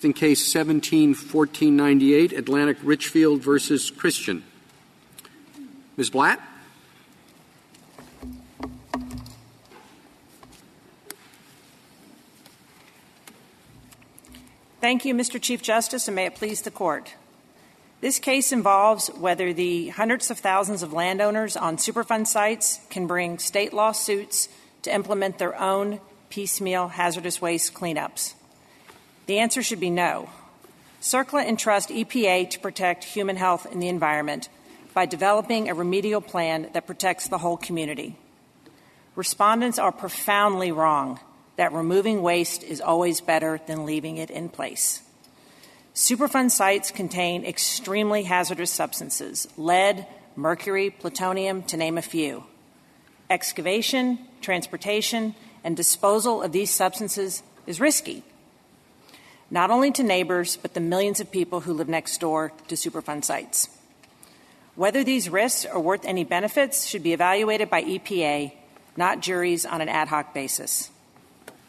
In case 171498, Atlantic Richfield versus Christian. Ms. Blatt? Thank you, Mr. Chief Justice, and may it please the court. This case involves whether the hundreds of thousands of landowners on Superfund sites can bring state lawsuits to implement their own piecemeal hazardous waste cleanups. The answer should be no. CERCLA entrusts EPA to protect human health and the environment by developing a remedial plan that protects the whole community. Respondents are profoundly wrong that removing waste is always better than leaving it in place. Superfund sites contain extremely hazardous substances lead, mercury, plutonium, to name a few. Excavation, transportation, and disposal of these substances is risky, not only to neighbors, but the millions of people who live next door to Superfund sites. Whether these risks are worth any benefits should be evaluated by EPA, not juries on an ad hoc basis.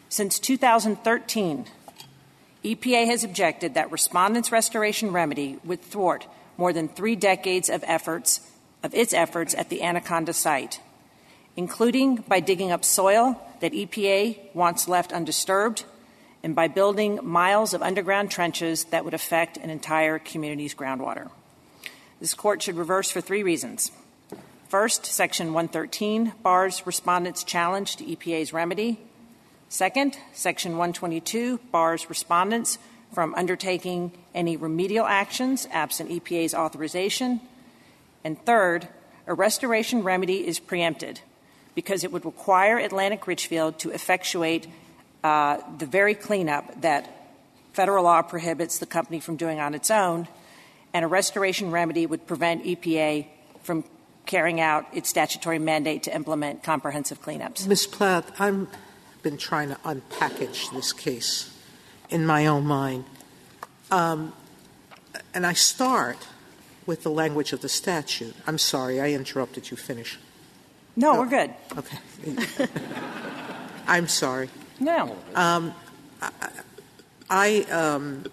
Since 2013, EPA has objected that respondents' restoration remedy would thwart more than three decades of efforts of its efforts at the Anaconda site, including by digging up soil that EPA wants left undisturbed and by building miles of underground trenches that would affect an entire community's groundwater. This court should reverse for three reasons. First, Section 113 bars respondents' challenge to EPA's remedy Second, Section 122 bars respondents from undertaking any remedial actions absent EPA's authorization. And third, a restoration remedy is preempted because it would require Atlantic Richfield to effectuate the very cleanup that federal law prohibits the company from doing on its own, and a restoration remedy would prevent EPA from carrying out its statutory mandate to implement comprehensive cleanups. Ms. Blatt, I've been trying to unpackage this case in my own mind. Um, and I start with the language of the statute. I'm sorry, I interrupted you. Finish. No, we're good. Okay. I'm sorry. No. Um, I, I um,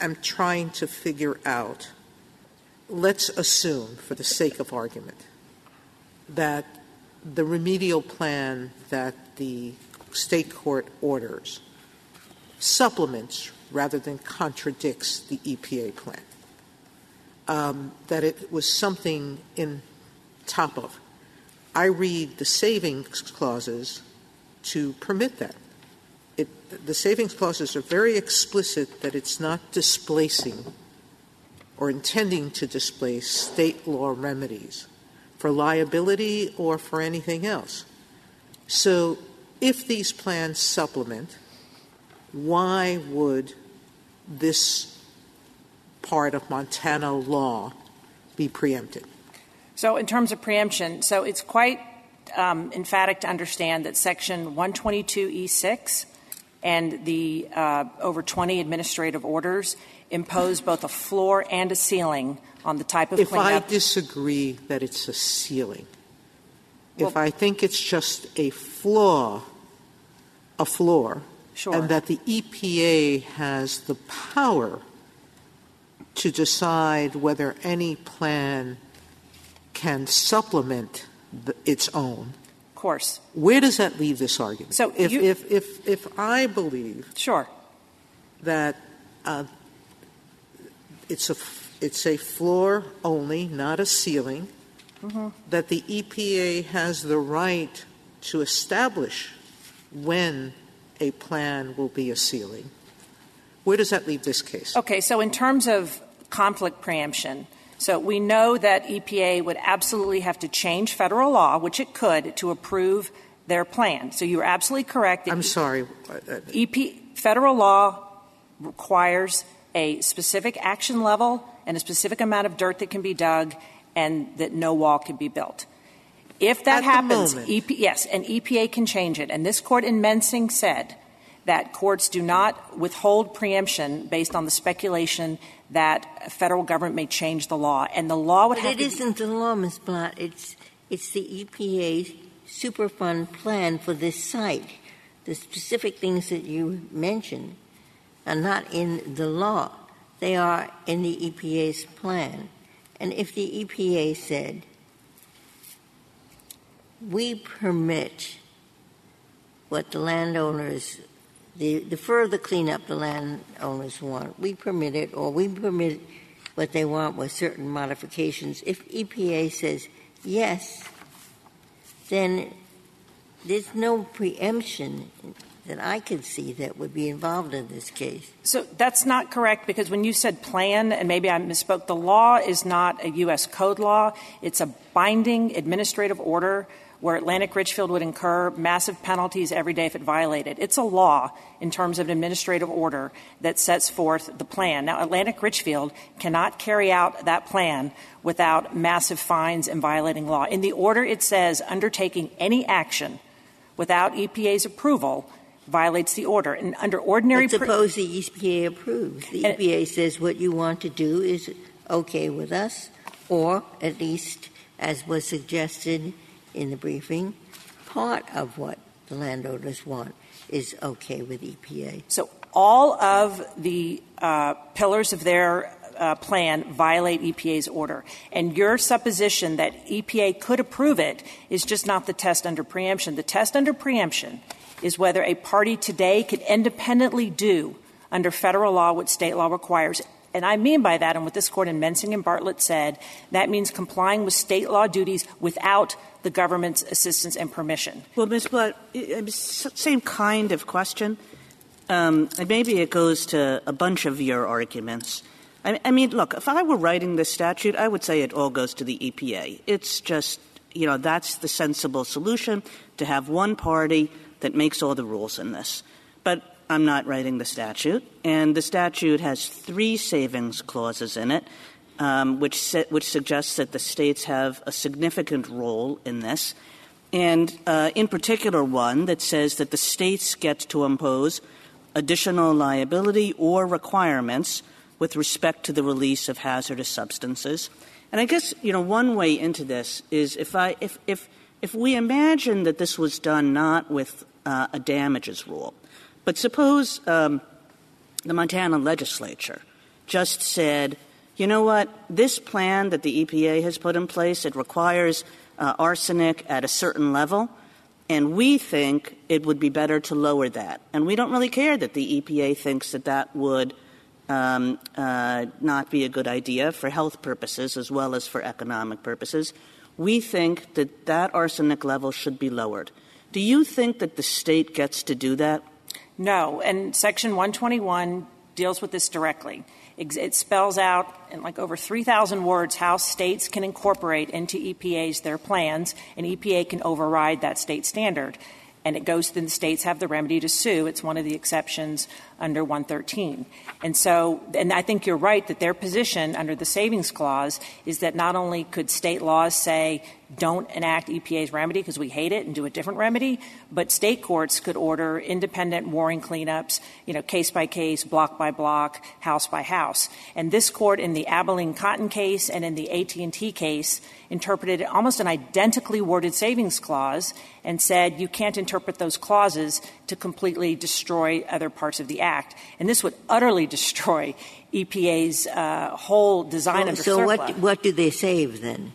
am trying to figure out. Let's assume, for the sake of argument, that the remedial plan that the state court orders supplements rather than contradicts the EPA plan. Um, that it was something in top of. I read the savings clauses to permit that. It, the savings clauses are very explicit that it's not displacing or intending to displace state law remedies for liability or for anything else. So if these plans supplement, why would this part of Montana law be preempted? So, in terms of preemption, so it's quite emphatic to understand that Section 122E6 and the uh, over 20 administrative orders impose both a floor and a ceiling on the type of plan. if cleanup. I disagree that it's a ceiling, if I think it's just a flaw, a floor, sure. and that the EPA has the power to decide whether any plan can supplement the, its own. Of course. Where does that leave this argument? So if you, if, if if I believe sure that uh, it's a it's a floor only, not a ceiling, mm-hmm. that the EPA has the right to establish when a plan will be a ceiling. Where does that leave this case? Okay, so in terms of conflict preemption, so we know that EPA would absolutely have to change federal law, which it could, to approve their plan. So you're absolutely correct. I'm sorry. EP, federal law requires a specific action level and a specific amount of dirt that can be dug and that no wall can be built. If that At happens, EP, yes, and EPA can change it. And this court in Mensing said that courts do not withhold preemption based on the speculation that a federal government may change the law. And the law would but have it to isn't the law, Ms. Blatt. It's, it's the EPA's Superfund plan for this site. The specific things that you mentioned are not in the law. They are in the EPA's plan. And if the EPA said, we permit what the landowners, the, the further cleanup the landowners want, we permit it, or we permit what they want with certain modifications. If EPA says yes, then there's no preemption that I could see that would be involved in this case. So that's not correct because when you said plan, and maybe I misspoke, the law is not a U.S. code law. It's a binding administrative order where Atlantic Richfield would incur massive penalties every day if it violated. It's a law in terms of an administrative order that sets forth the plan. Now, Atlantic Richfield cannot carry out that plan without massive fines and violating law. In the order, it says undertaking any action without EPA's approval violates the order. And under ordinary But suppose the EPA approves. The EPA says what you want to do is okay with us, or at least, as was suggested in the briefing, part of what the landowners want is okay with EPA. So all of the uh, pillars of their uh, plan violate EPA's order. And your supposition that EPA could approve it is just not the test under preemption. The test under preemption is whether a party today could independently do under federal law what state law requires. And I mean by that, and what this court in Mensing and Bartlett said, that means complying with state law duties without the government's assistance and permission. Well, Ms. Blatt, same kind of question. Um, and maybe it goes to a bunch of your arguments. I, I mean, look, if I were writing this statute, I would say it all goes to the EPA. It's just, you know, that's the sensible solution to have one party that makes all the rules in this. But I'm not writing the statute, and the statute has three savings clauses in it which, which suggests that the states have a significant role in this, and uh, in particular one that says that the states get to impose additional liability or requirements with respect to the release of hazardous substances. And I guess you know one way into this is if I if if if we imagine that this was done not with uh, a damages rule, but suppose um, the Montana legislature just said you know what, this plan that the EPA has put in place, it requires uh, arsenic at a certain level, and we think it would be better to lower that. And we don't really care that the EPA thinks that that would um, uh, not be a good idea for health purposes as well as for economic purposes. We think that that arsenic level should be lowered. Do you think that the state gets to do that? No, and Section 121 deals with this directly. It spells out in like over 3,000 words how states can incorporate into EPA's their plans, and EPA can override that state standard. And it goes to the states have the remedy to sue. It's one of the exceptions under 113. And so, and I think you're right that their position under the savings clause is that not only could state laws say don't enact EPA's remedy because we hate it and do a different remedy, but state courts could order independent warring cleanups, you know, case by case, block by block, house by house. And this court in the Abilene Cotton case and in the AT&T case interpreted almost an identically worded savings clause and said you can't interpret those clauses to completely destroy other parts of the Act. And this would utterly destroy EPA's uh, whole design so, under so CERCLA. what, what do they save then?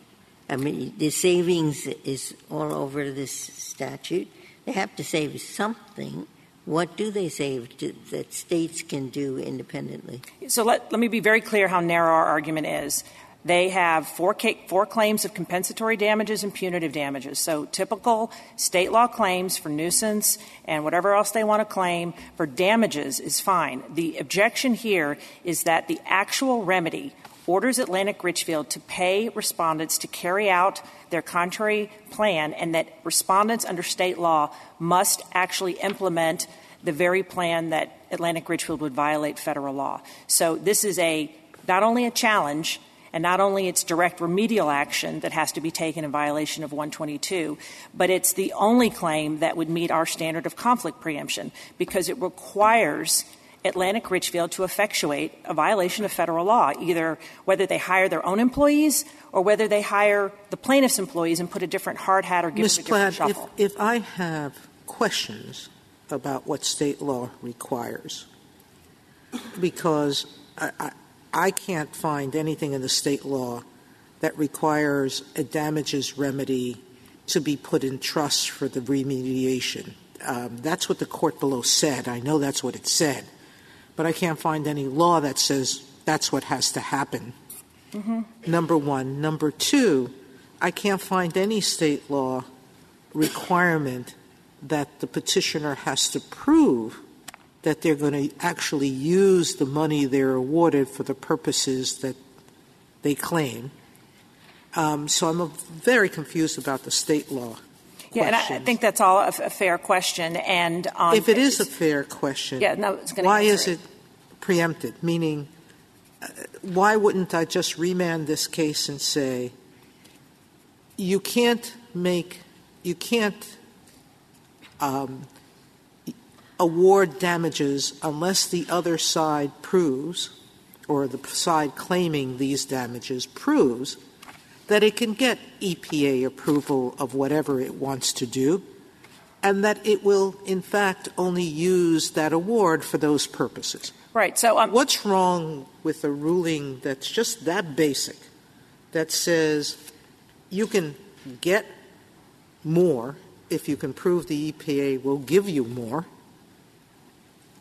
I mean, the savings is all over this statute. They have to save something. What do they save to, that states can do independently? So let, let me be very clear how narrow our argument is. They have four, four claims of compensatory damages and punitive damages. So typical state law claims for nuisance and whatever else they want to claim for damages is fine. The objection here is that the actual remedy orders Atlantic Richfield to pay respondents to carry out their contrary plan and that respondents under state law must actually implement the very plan that Atlantic Richfield would violate federal law. So this is a not only a challenge and not only its direct remedial action that has to be taken in violation of 122, but it's the only claim that would meet our standard of conflict preemption because it requires Atlantic Richfield to effectuate a violation of federal law, either whether they hire their own employees or whether they hire the plaintiff's employees and put a different hard hat or give Ms. them a different Blatt, shuffle. If, if I have questions about what state law requires, because I, I, I can't find anything in the state law that requires a damages remedy to be put in trust for the remediation. Um, that's what the court below said. I know that's what it said. But I can't find any law that says that's what has to happen. Number one. Number two, I can't find any state law requirement that the petitioner has to prove that they're going to actually use the money they're awarded for the purposes that they claim. Um, so I'm very confused about the state law. Yeah, and I- I think that's all a fair question, and on. If it is a fair question, Yeah, no, why is it preempted? Meaning, uh, why wouldn't I just remand this case and say, you can't make, you can't um, award damages unless the other side proves, or the side claiming these damages proves, that it can get EPA approval of whatever it wants to do, and that it will, in fact, only use that award for those purposes. Right, so, um, What's wrong with a ruling that's just that basic, that says you can get more if you can prove the EPA will give you more?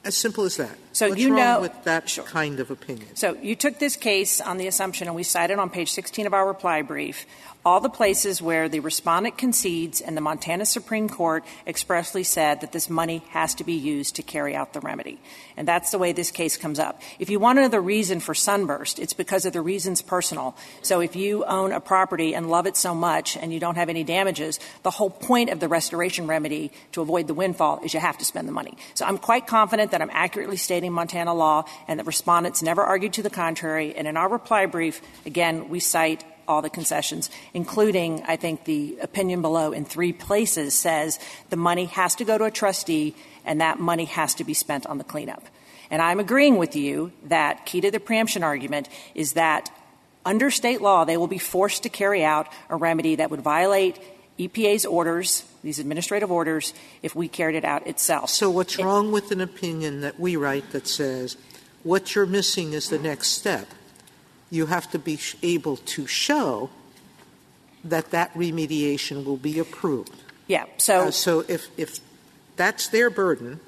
As simple as that. So What's you know- with that Sure. kind of opinion? So you took this case on the assumption, and we cited on page 16 of our reply brief, all the places where the respondent concedes and the Montana Supreme Court expressly said that this money has to be used to carry out the remedy. And that's the way this case comes up. If you want to know the reason for Sunburst, it's because of the reasons personal. So if you own a property and love it so much and you don't have any damages, the whole point of the restoration remedy to avoid the windfall is you have to spend the money. So I'm quite confident that I'm accurately stating Montana law and the respondents never argued to the contrary. And in our reply brief, again, we cite all the concessions, including, I think, the opinion below in three places says the money has to go to a trustee and that money has to be spent on the cleanup. And I'm agreeing with you that key to the preemption argument is that under state law, they will be forced to carry out a remedy that would violate EPA's orders, these administrative orders, if we carried it out itself. So what's It- wrong with an opinion that we write that says, what you're missing is the next step? You have to be sh- able to show that that remediation will be approved. Yeah, so. Uh, So if, if that's their burden,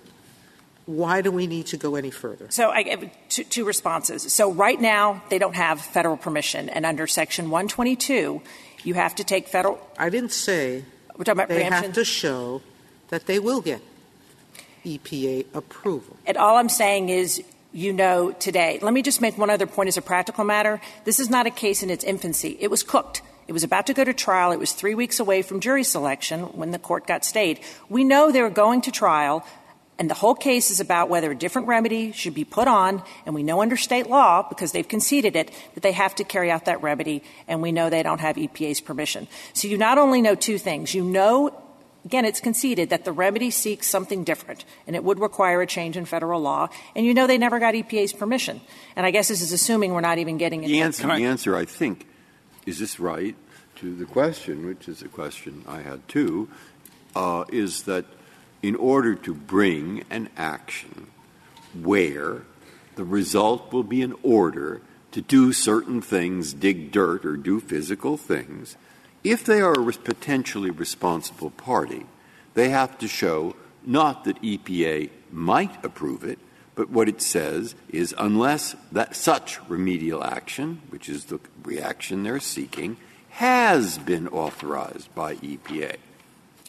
why do we need to go any further? So I give two, two responses. So right now, they don't have federal permission, and under Section 122, you have to take federal. I didn't say We're talking about they preemption. have to show that they will get EPA approval. And all I'm saying is, you know today. Let me just make one other point as a practical matter. This is not a case in its infancy. It was cooked. It was about to go to trial. It was three weeks away from jury selection when the court got stayed. We know they're going to trial, and the whole case is about whether a different remedy should be put on, and we know under state law, because they've conceded it, that they have to carry out that remedy, and we know they don't have EPA's permission. So you not only know two things. You know Again, it's conceded that the remedy seeks something different, and it would require a change in federal law, and you know they never got EPA's permission. And I guess this is assuming we're not even getting The answer, the answer, I think, is this right to the question, which is a question I had too, uh, is that in order to bring an action where the result will be an order to do certain things, dig dirt or do physical things, if they are a potentially responsible party, they have to show not that EPA might approve it, but what it says is unless that such remedial action, which is the reaction they're seeking, has been authorized by EPA.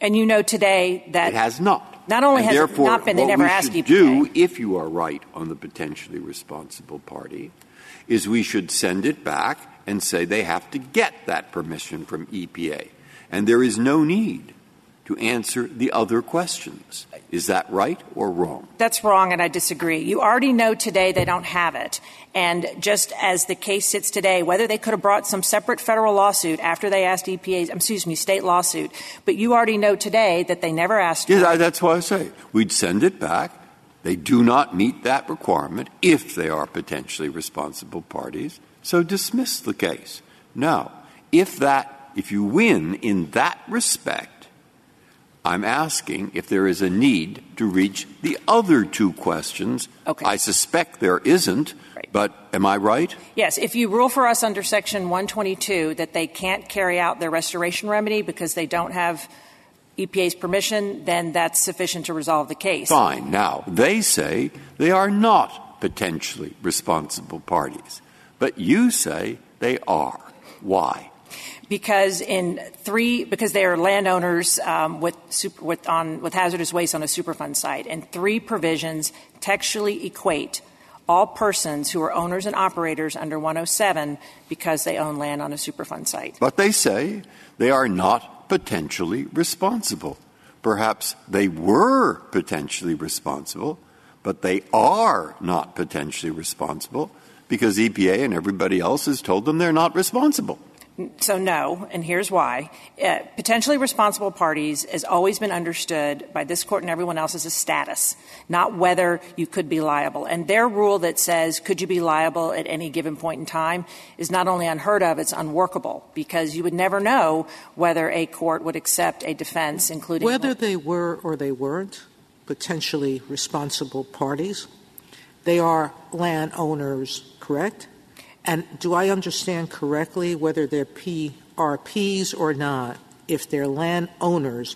And you know today that It has not. Not only And has it therefore, not been, they what never we asked should EPA. do, if you are right on the potentially responsible party, is we should send it back and say they have to get that permission from EPA. And there is no need to answer the other questions. Is that right or wrong? that's wrong, and I disagree. You already know today they don't have it. And just as the case sits today, whether they could have brought some separate federal lawsuit after they asked EPA, excuse me, state lawsuit, but you already know today that they never asked. Yeah, that's why I say we'd send it back. They do not meet that requirement if they are potentially responsible parties. So dismiss the case. Now, if that, if you win in that respect, I'm asking if there is a need to reach the other two questions. Okay. I suspect there isn't, Right. but am I right? Yes, if you rule for us under Section 122 that they can't carry out their restoration remedy because they don't have EPA's permission, then that's sufficient to resolve the case. Fine. Now, they say they are not potentially responsible parties, but you say they are. Why? Because in three because they are landowners um, with, super, with on with hazardous waste on a superfund site, and three provisions textually equate all persons who are owners and operators under 107 because they own land on a superfund site. But they say they are not potentially responsible. Perhaps they were potentially responsible, but they are not potentially responsible because EPA and everybody else has told them they're not responsible. So, no, and here's why. Uh, potentially responsible parties has always been understood by this court and everyone else as a status, not whether you could be liable. And their rule that says, could you be liable at any given point in time, is not only unheard of, it's unworkable because you would never know whether a court would accept a defense, including. Whether they were or they weren't potentially responsible parties, they are landowners, correct? And do I understand correctly whether they're PRPs or not, if they're landowners,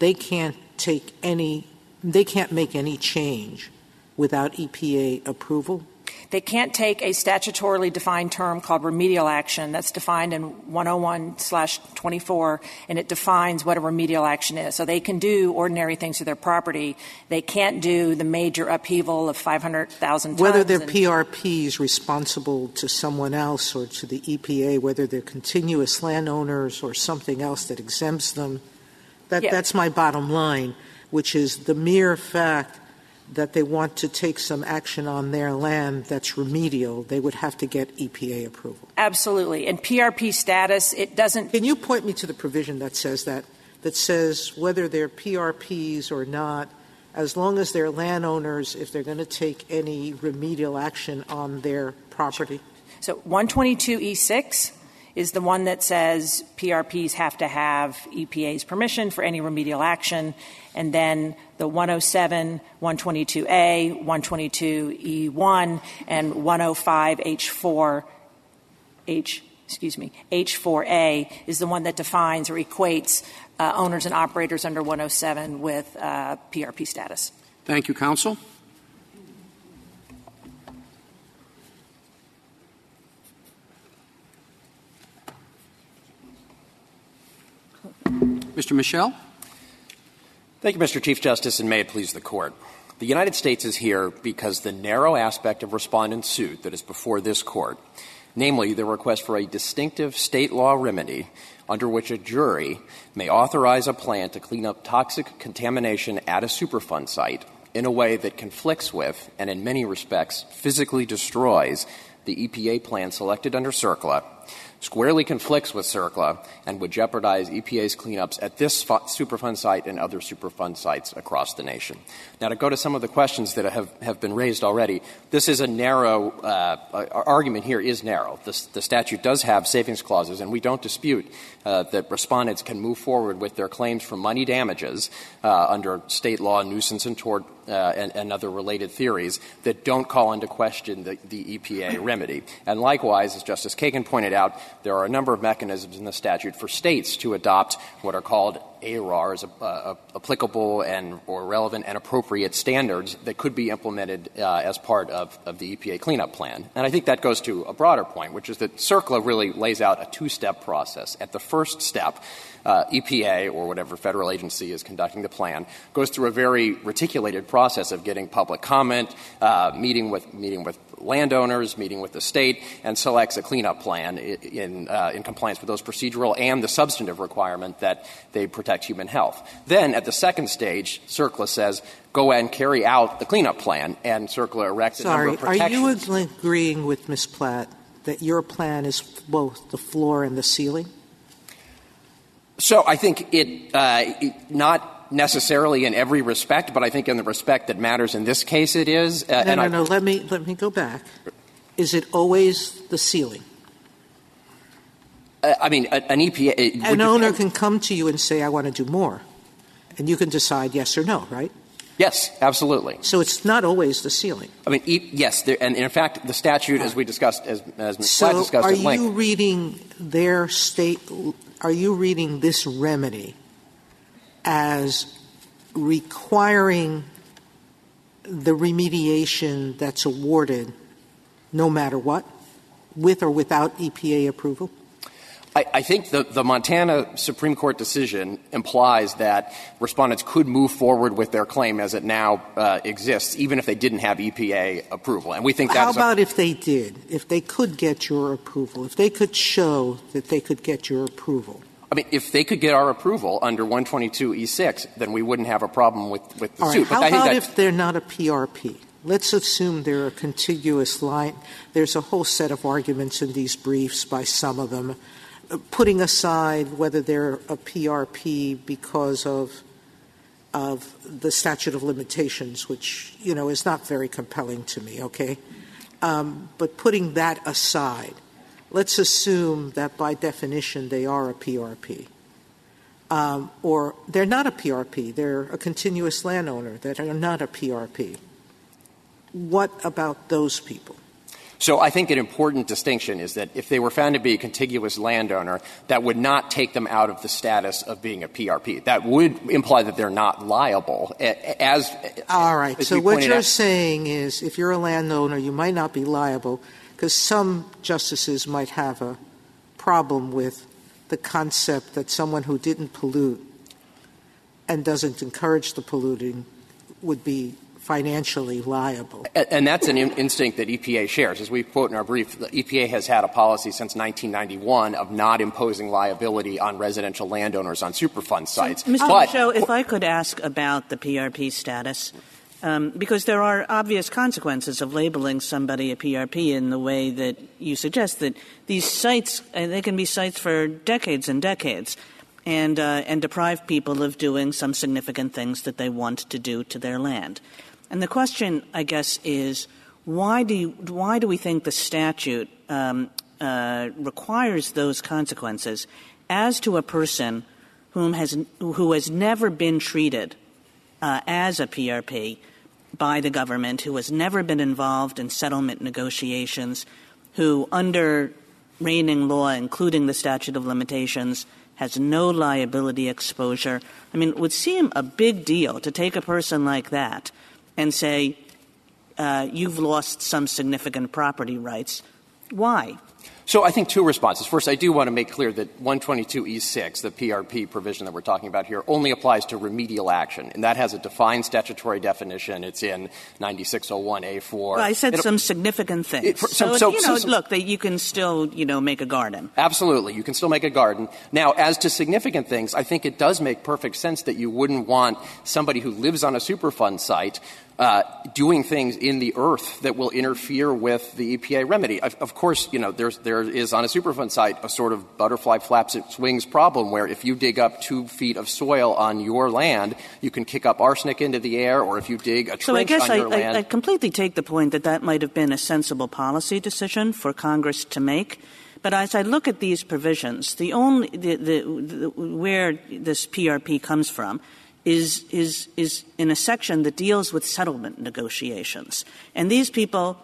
they can't take any, they can't make any change without EPA approval? They can't take a statutorily defined term called remedial action that's defined in 101 slash 24, and it defines what a remedial action is. So they can do ordinary things to their property. They can't do the major upheaval of 500,000 tons. Whether they're PRPs responsible to someone else or to the EPA, whether they're contiguous landowners or something else that exempts them, that's my bottom line, which is the mere fact that they want to take some action on their land that's remedial, they would have to get EPA approval. Absolutely. And PRP status, it doesn't Can you point me to the provision that says that, that says whether they're PRPs or not, as long as they're landowners, if they're going to take any remedial action on their property? So 122E6 is the one that says PRPs have to have EPA's permission for any remedial action, and then the 107, 122A, 122E1, and 105H4, H, excuse me, H4A is the one that defines or equates uh, owners and operators under 107 with uh, PRP status. Thank you, counsel. Mr. Michel? Thank you, Mr. Chief Justice, and may it please the Court. The United States is here because the narrow aspect of respondent's suit that is before this Court, namely the request for a distinctive state law remedy under which a jury may authorize a plan to clean up toxic contamination at a Superfund site in a way that conflicts with and in many respects physically destroys the EPA plan selected under CERCLA, squarely conflicts with CERCLA, and would jeopardize EPA's cleanups at this Superfund site and other Superfund sites across the nation. Now, to go to some of the questions that have, have been raised already, this is a narrow, uh, our argument here is narrow. The, the statute does have savings clauses, and we don't dispute uh, that respondents can move forward with their claims for money damages uh, under state law, nuisance and tort, uh, and, and other related theories that don't call into question the, the EPA remedy. And likewise, as Justice Kagan pointed out, there are a number of mechanisms in the statute for states to adopt what are called ARARs, uh, uh, applicable and or relevant and appropriate standards that could be implemented uh, as part of, of the EPA cleanup plan. And I think that goes to a broader point, which is that CERCLA really lays out a two-step process. At the first step, EPA or whatever federal agency is conducting the plan goes through a very reticulated process of getting public comment, uh, meeting with meeting with landowners, meeting with the state, and selects a cleanup plan in uh, in compliance with those procedural and the substantive requirement that they protect human health. Then, at the second stage, CERCLA says. Go and carry out the cleanup plan, and CERCLA erects a Sorry, number of are you agreeing with Ms. Blatt that your plan is both the floor and the ceiling? So I think it, uh, not necessarily in every respect, but I think in the respect that matters in this case it is. Uh, No, and no, I, no, let me, let me go back. Is it always the ceiling? uh, I mean, an EPA. An owner can come to you and say, I want to do more. And you can decide yes or no, right? Yes, absolutely. So it's not always the ceiling. I mean, e- yes, there, and in fact, the statute, as we discussed, as, as Ms. So Blatt discussed are at length, you reading their state, are you reading this remedy as requiring the remediation that's awarded no matter what, with or without EPA approval? I, I think the, the Montana Supreme Court decision implies that respondents could move forward with their claim as it now uh, exists, even if they didn't have EPA approval. And we think that's. How about if they did, if they could get your approval, if they could show that they could get your approval? I mean, if they could get our approval under 122E6, then we wouldn't have a problem with, with the All right, suit. But how about if they're not a PRP? Let's assume they're a contiguous line. There's a whole set of arguments in these briefs by some of them, putting aside whether they're a PRP because of of the statute of limitations, which you know is not very compelling to me. Okay, um, but putting that aside, let's assume that by definition they are a PRP. Um, or they're not a PRP, they're a contiguous landowner that are not a PRP. What about those people? So I think an important distinction is that if they were found to be a contiguous landowner, that would not take them out of the status of being a PRP. That would imply that they're not liable. As All right, so what you're saying is if you're a landowner, you might not be liable because some justices might have a problem with the concept that someone who didn't pollute and doesn't encourage the polluting would be financially liable. And and that's an in- instinct that EPA shares. As we quote in our brief, the EPA has had a policy since 1991 of not imposing liability on residential landowners on Superfund sites. Mr. But- Michaud, if I could ask about the PRP status, um, because there are obvious consequences of labeling somebody a PRP in the way that you suggest that these sites, and they can be sites for decades and decades, and, uh, and deprive people of doing some significant things that they want to do to their land. And the question, I guess, is why do, you, why do we think the statute um, uh, requires those consequences as to a person whom has, who has never been treated uh, as a PRP by the government, who has never been involved in settlement negotiations, who, under reigning law, including the statute of limitations, has no liability exposure. I mean, it would seem a big deal to take a person like that and say, uh, you've lost some significant property rights. Why? So I think two responses. First, I do want to make clear that 122E6, the PRP provision that we're talking about here, only applies to remedial action, and that has a defined statutory definition. It's in 9601A4. Well, I said It- some significant things. It- so, so- so- you know, so- look, that you can still, you know, make a garden. Absolutely. You can still make a garden. Now, as to significant things, I think it does make perfect sense that you wouldn't want somebody who lives on a Superfund site uh, doing things in the earth that will interfere with the EPA remedy. Of, of course, you know, there's, there is on a Superfund site a sort of butterfly flaps its wings problem where if you dig up two feet of soil on your land, you can kick up arsenic into the air, or if you dig a So I trench guess on I, your land. I, I completely take the point that that might have been a sensible policy decision for Congress to make. But as I look at these provisions, the only the, the, the, where this PRP comes from is is is in a section that deals with settlement negotiations, and these people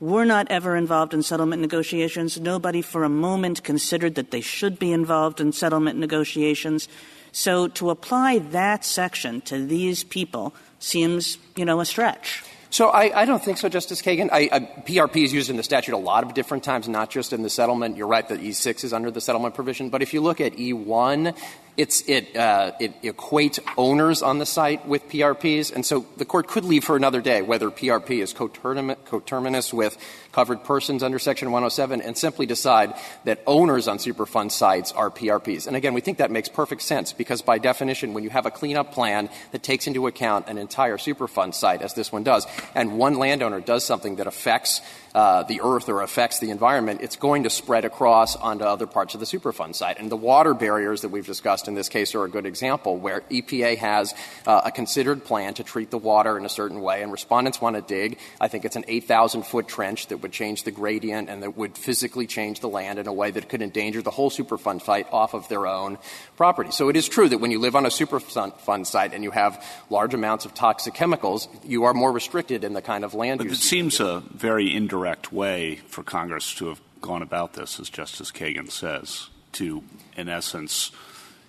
were not ever involved in settlement negotiations. Nobody for a moment considered that they should be involved in settlement negotiations. So to apply that section to these people seems, you know, a stretch. So I, don't think so, Justice Kagan. I, I, PRP is used in the statute a lot of different times, not just in the settlement. You're right that E6 is under the settlement provision. But if you look at E1, it's, it, uh, it equates owners on the site with PRPs. And so the court could leave for another day whether PRP is cotermin- coterminous with covered persons under Section 107 and simply decide that owners on Superfund sites are PRPs. And again, we think that makes perfect sense because by definition, when you have a cleanup plan that takes into account an entire Superfund site, as this one does, and one landowner does something that affects the earth or affects the environment, it's going to spread across onto other parts of the Superfund site. And the water barriers that we've discussed in this case are a good example, where EPA has uh, a considered plan to treat the water in a certain way, and respondents want to dig. I think it's an 8,000-foot trench that would change the gradient and that would physically change the land in a way that could endanger the whole Superfund site off of their own property. So it is true that when you live on a Superfund site and you have large amounts of toxic chemicals, you are more restricted in the kind of land but use. It seems a very indirect way for Congress to have gone about this, as Justice Kagan says, to, in essence,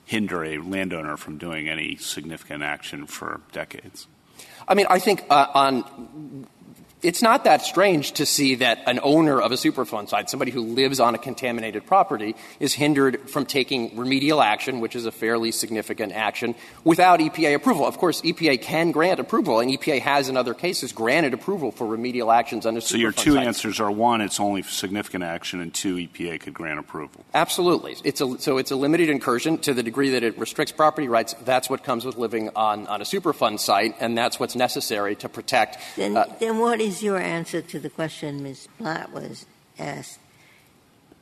hinder a landowner from doing any significant action for decades. I mean, I think uh, on it's not that strange to see that an owner of a Superfund site, somebody who lives on a contaminated property, is hindered from taking remedial action, which is a fairly significant action, without EPA approval. Of course, EPA can grant approval, and EPA has in other cases granted approval for remedial actions under so Superfund your two sites. answers are one, it's only significant action, and two, EPA could grant approval. Absolutely. It's a, so it's a limited incursion to the degree that it restricts property rights. That's what comes with living on, on a Superfund site, and that's what's necessary to protect. Then, uh, then what is your answer to the question Ms. Blatt was asked?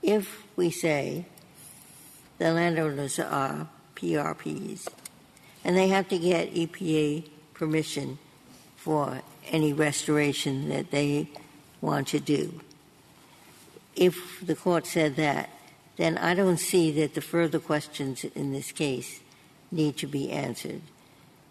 If we say the landowners are PRPs and they have to get EPA permission for any restoration that they want to do, if the court said that, then I don't see that the further questions in this case need to be answered.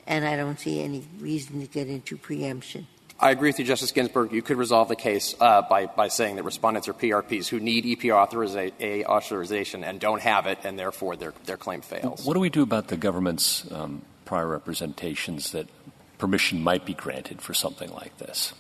And I don't see any reason to get into preemption. I agree with you, Justice Ginsburg. You could resolve the case uh, by, saying that respondents are PRPs who need EPA authorization and don't have it, and therefore their, their claim fails. What do we do about the government's um, prior representations that permission might be granted for something like this?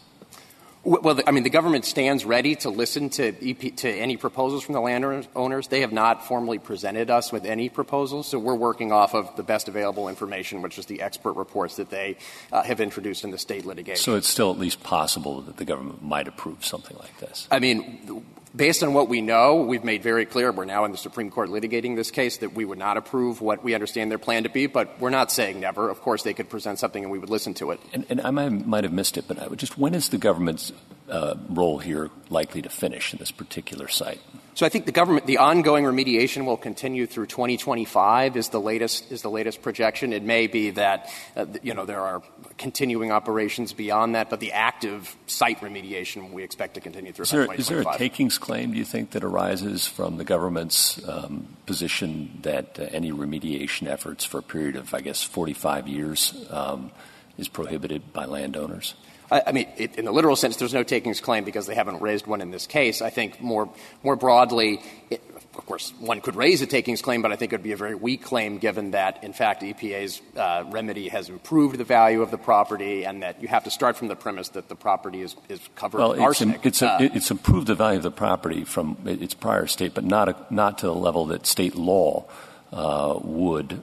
Well, I mean, the government stands ready to listen to, EP, to any proposals from the landowners. They have not formally presented us with any proposals, so we're working off of the best available information, which is the expert reports that they uh, have introduced in the state litigation. So it's still at least possible that the government might approve something like this. I mean, based on what we know, we've made very clear, we're now in the Supreme Court litigating this case, that we would not approve what we understand their plan to be, but we're not saying never. Of course, they could present something and we would listen to it. And, and I might, have missed it, but I would just when is the government's uh, role here likely to finish in this particular site? So I think the government, the ongoing remediation will continue through 2025 is the latest, is the latest projection. It may be that, uh, you know, there are continuing operations beyond that, but the active site remediation we expect to continue through Is there, 2025. is there a takings claim, do you think, that arises from the government's um, position that uh, any remediation efforts for a period of, I guess, 45 years um, is prohibited by landowners? I, I mean, it, in the literal sense, there's no takings claim because they haven't raised one in this case. I think more, more broadly, it, of course, one could raise a takings claim, but I think it would be a very weak claim given that, in fact, EPA's uh, remedy has improved the value of the property and that you have to start from the premise that the property is, is covered well, it's, arsenic. it's, Uh, a, it's improved the value of the property from its prior state, but not, a, not to the level that state law uh, would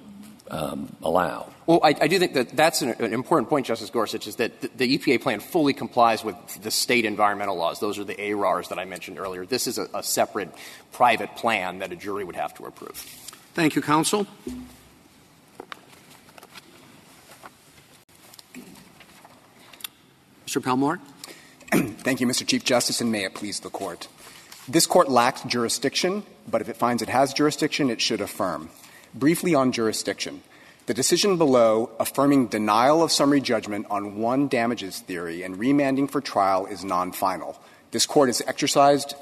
Um, allow. Well, I, I do think that that's an, an important point, Justice Gorsuch, is that the, the EPA plan fully complies with the state environmental laws. Those are the ARARs that I mentioned earlier. This is a, a separate private plan that a jury would have to approve. Thank you, counsel. Mr. Palmore? Thank you, Mr. Chief Justice, and may it please the Court. This Court lacks jurisdiction, but if it finds it has jurisdiction, it should affirm. Briefly on jurisdiction. The decision below affirming denial of summary judgment on one damages theory and remanding for trial is non-final. This Court has exercised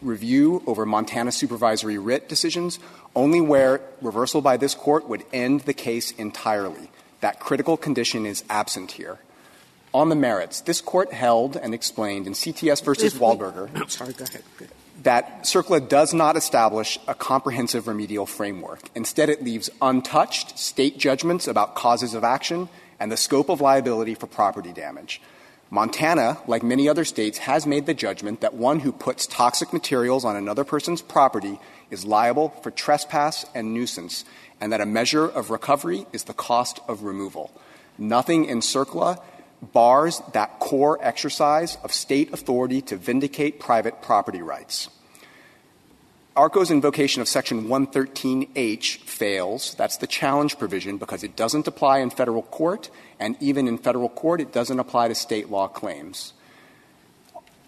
review over Montana supervisory writ decisions only where reversal by this Court would end the case entirely. That critical condition is absent here. On the merits, this Court held and explained in CTS versus If that CERCLA does not establish a comprehensive remedial framework. Instead, it leaves untouched state judgments about causes of action and the scope of liability for property damage. Montana, like many other states, has made the judgment that one who puts toxic materials on another person's property is liable for trespass and nuisance, and that a measure of recovery is the cost of removal. Nothing in CERCLA bars that core exercise of state authority to vindicate private property rights. ARCO's invocation of Section 113H fails. That's the challenge provision because it doesn't apply in federal court, and even in federal court, it doesn't apply to state law claims.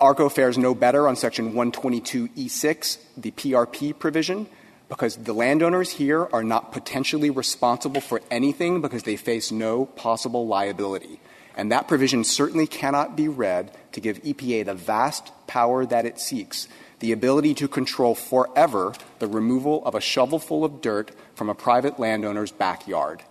ARCO fares no better on Section 122E6, the PRP provision, because the landowners here are not potentially responsible for anything because they face no possible liability. And that provision certainly cannot be read to give EPA the vast power that it seeks, the ability to control forever the removal of a shovelful of dirt from a private landowner's backyard.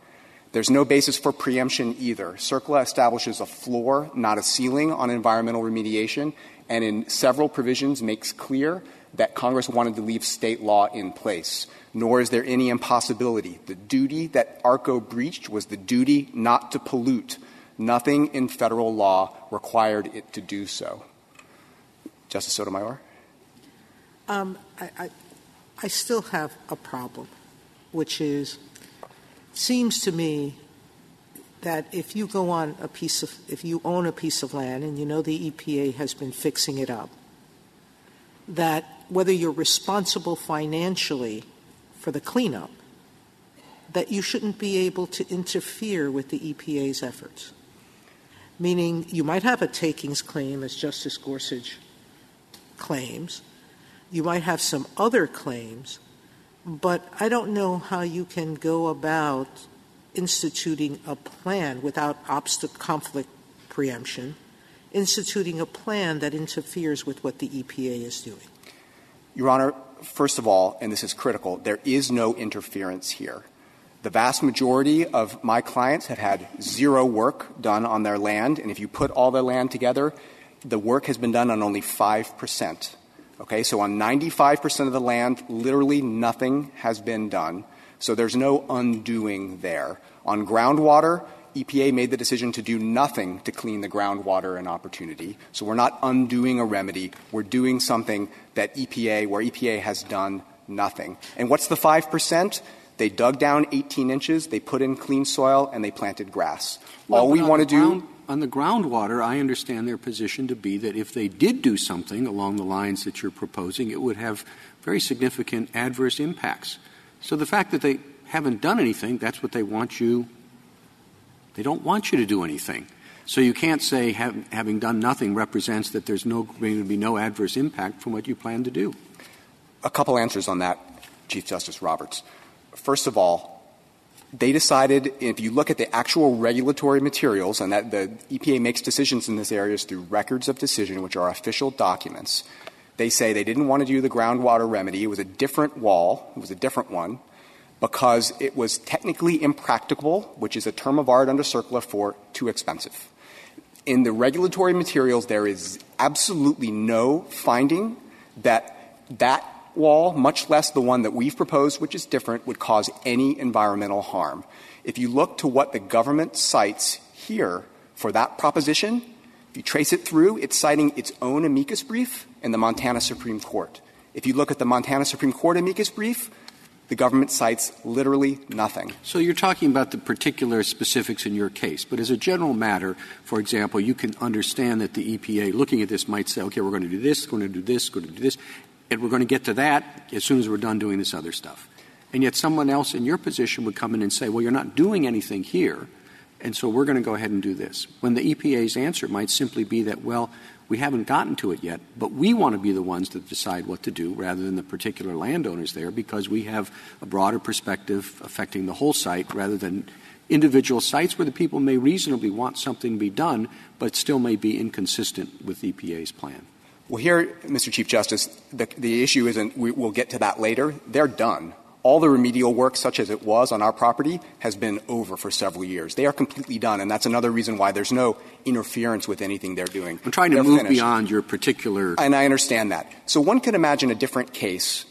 There's no basis for preemption either. CERCLA establishes a floor, not a ceiling, on environmental remediation, and in several provisions makes clear that Congress wanted to leave state law in place. Nor is there any impossibility. The duty that ARCO breached was the duty not to pollute. Nothing in federal law required it to do so. Justice Sotomayor? Um, I, I, I still have a problem, which is, seems to me that if you go on a piece of, if you own a piece of land and you know the EPA has been fixing it up, that whether you're responsible financially for the cleanup, that you shouldn't be able to interfere with the EPA's efforts. Meaning, you might have a takings claim, as Justice Gorsuch claims, you might have some other claims, but I don't know how you can go about instituting a plan without obstacle conflict preemption, instituting a plan that interferes with what the EPA is doing. Your Honor, first of all, and this is critical, there is no interference here. The vast majority of my clients have had zero work done on their land, and if you put all their land together, the work has been done on only 5%. Okay, so on 95% of the land, literally nothing has been done. So there's no undoing there. On groundwater, EPA made the decision to do nothing to clean the groundwater and opportunity. So we're not undoing a remedy. We're doing something that EPA, where EPA has done nothing. And what's the 5%? They dug down 18 inches, they put in clean soil, and they planted grass. All we want to do. On the groundwater, I understand their position to be that if they did do something along the lines that you're proposing, it would have very significant adverse impacts. So the fact that they haven't done anything, that's what they want you they don't want you to do anything. So you can't say having done nothing represents that there's no, going to be no adverse impact from what you plan to do. A couple answers on that, Chief Justice Roberts. First of all, they decided if you look at the actual regulatory materials, and that the EPA makes decisions in this area through records of decision, which are official documents, they say they didn't want to do the groundwater remedy. It was a different wall. It was a different one because it was technically impracticable, which is a term of art under CERCLA for too expensive. In the regulatory materials, there is absolutely no finding that that wall, much less the one that we've proposed, which is different, would cause any environmental harm. If you look to what the government cites here for that proposition, if you trace it through, it's citing its own amicus brief in the Montana Supreme Court. If you look at the Montana Supreme Court amicus brief, the government cites literally nothing. So you're talking about the particular specifics in your case. But as a general matter, for example, you can understand that the EPA, looking at this, might say, okay, we're going to do this, we're going to do this, we're going to do this, and we're going to get to that as soon as we're done doing this other stuff. And yet someone else in your position would come in and say, well, you're not doing anything here, and so we're going to go ahead and do this. When the EPA's answer might simply be that, well, we haven't gotten to it yet, but we want to be the ones that decide what to do rather than the particular landowners there because we have a broader perspective affecting the whole site rather than individual sites where the people may reasonably want something to be done but still may be inconsistent with EPA's plan. Well, here, Mr. Chief Justice, the, the issue isn't, we, we'll get to that later. They're done. All the remedial work, such as it was on our property, has been over for several years. They are completely done, and that's another reason why there's no interference with anything they're doing. I'm trying to They're move finished. beyond your particular. And I understand that. So one could imagine a different case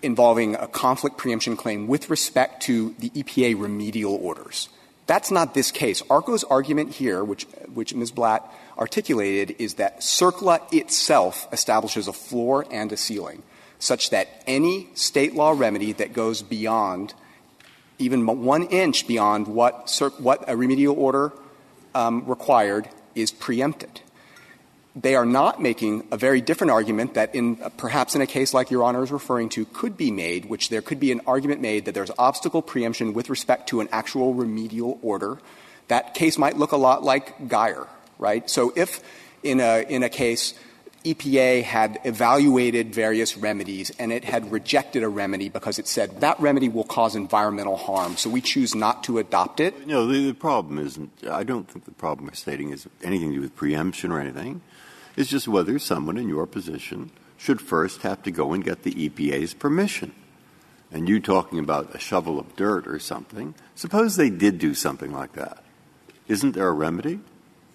involving a conflict preemption claim with respect to the EPA remedial orders. That's not this case. ARCO's argument here, which, which Ms. Blatt articulated, is that CERCLA itself establishes a floor and a ceiling, such that any state law remedy that goes beyond, even one inch beyond what, a remedial order um, required, is preempted. They are not making a very different argument that in perhaps in a case like Your Honor is referring to could be made, which there could be an argument made that there's obstacle preemption with respect to an actual remedial order. That case might look a lot like Geier, right? So if in a, in a case EPA had evaluated various remedies and it had rejected a remedy because it said that remedy will cause environmental harm, so we choose not to adopt it. No, the, the problem isn't, I don't think the problem we're stating is anything to do with preemption or anything. It's just whether someone in your position should first have to go and get the EPA's permission. And you talking about a shovel of dirt or something, suppose they did do something like that. Isn't there a remedy?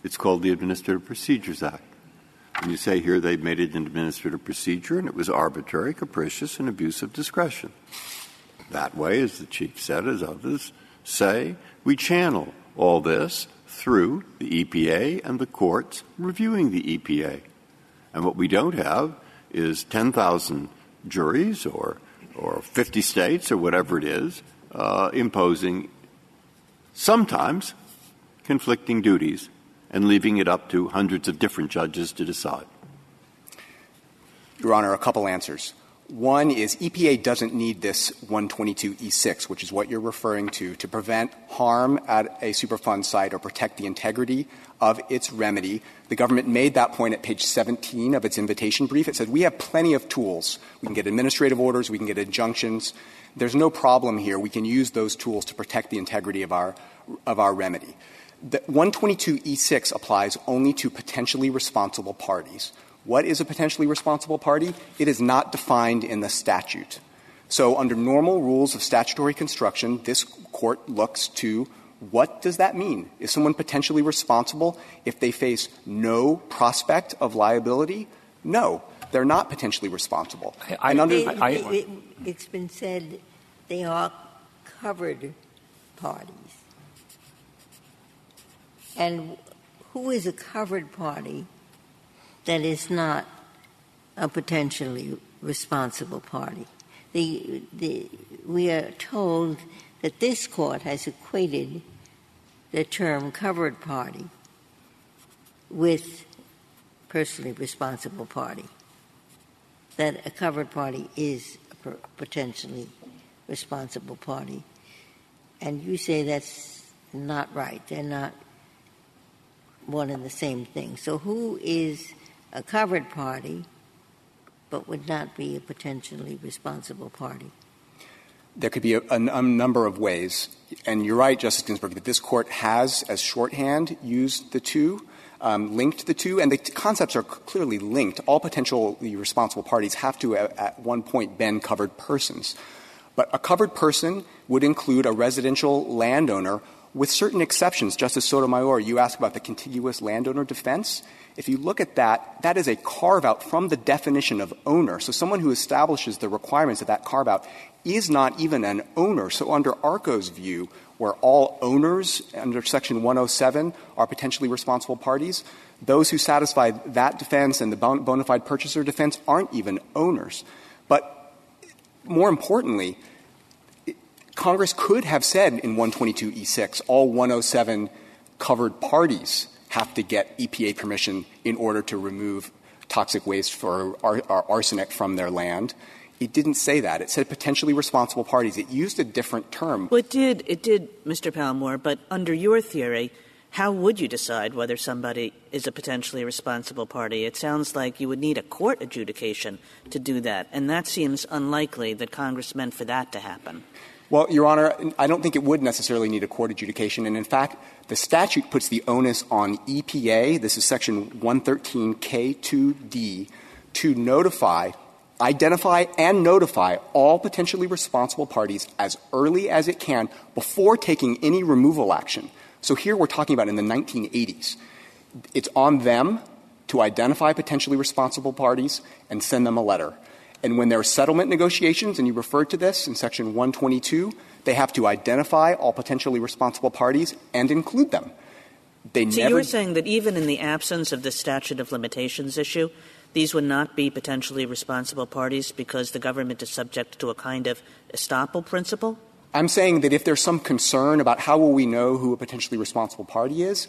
It's called the Administrative Procedures Act. And you say here they've made it an administrative procedure and it was arbitrary, capricious, and abuse of discretion. That way, as the Chief said, as others say, we channel all this through the EPA and the courts reviewing the EPA. And what we don't have is 10,000 juries or, or 50 states or whatever it is uh, imposing sometimes conflicting duties and leaving it up to hundreds of different judges to decide? Your Honor, a couple answers. One is EPA doesn't need this 122E6, which is what you're referring to, to prevent harm at a Superfund site or protect the integrity of its remedy. The government made that point at page 17 of its invitation brief. It said we have plenty of tools. We can get administrative orders, we can get injunctions. There's no problem here. We can use those tools to protect the integrity of our, of our remedy. The 122E6 applies only to potentially responsible parties. What is a potentially responsible party? It is not defined in the statute. So under normal rules of statutory construction, this court looks to what does that mean? Is someone potentially responsible if they face no prospect of liability? No, they're not potentially responsible. I, I, under, I, it, it's been said they are covered parties. And who is a covered party that is not a potentially responsible party? The, the, we are told that this court has equated the term covered party with personally responsible party. That a covered party is a potentially responsible party. And you say that's not right. They're not one and the same thing. So who is a covered party but would not be a potentially responsible party? There could be a, a, a, number of ways. And you're right, Justice Ginsburg, that this court has, as shorthand, used the two, um, linked the two, and the t- concepts are c- clearly linked. All potentially responsible parties have to, at, at one point, been covered persons. But a covered person would include a residential landowner with certain exceptions. Justice Sotomayor, you asked about the contiguous landowner defense. If you look at that, that is a carve out from the definition of owner. So someone who establishes the requirements of that carve out is not even an owner. So under ARCO's view, where all owners under Section 107 are potentially responsible parties, those who satisfy that defense and the bona fide purchaser defense aren't even owners. But more importantly, Congress could have said in 122E6 all 107 covered parties have to get EPA permission in order to remove toxic waste for ar- arsenic from their land. It didn't say that. It said potentially responsible parties. It used a different term. Well, it did. It did, Mr. Palmore. But under your theory, how would you decide whether somebody is a potentially responsible party? It sounds like you would need a court adjudication to do that, and that seems unlikely that Congress meant for that to happen. Well, Your Honor, I don't think it would necessarily need a court adjudication. And in fact, the statute puts the onus on EPA, this is section 113K2D, to notify, identify, and notify all potentially responsible parties as early as it can before taking any removal action. So here we're talking about in the 1980s. It's on them to identify potentially responsible parties and send them a letter. And when there are settlement negotiations, and you referred to this in Section 122, they have to identify all potentially responsible parties and include them. They so never. you're saying that even in the absence of the statute of limitations issue, these would not be potentially responsible parties because the government is subject to a kind of estoppel principle? I'm saying that if there's some concern about how will we know who a potentially responsible party is,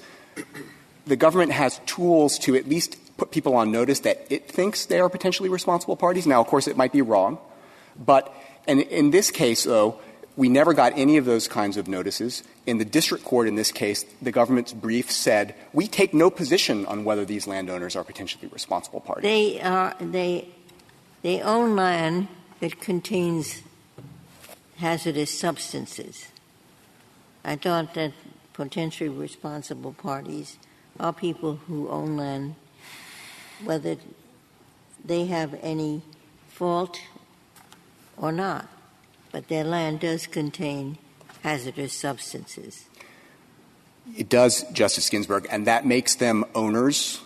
the government has tools to at least put people on notice that it thinks they are potentially responsible parties. Now, of course, it might be wrong. But in, this case, though, We never got any of those kinds of notices. In the district court in this case, the government's brief said, we take no position on whether these landowners are potentially responsible parties. They are they they own land that contains hazardous substances. I thought that potentially responsible parties are people who own land, whether they have any fault or not, but their land does contain hazardous substances. It does, Justice Ginsburg, and that makes them owners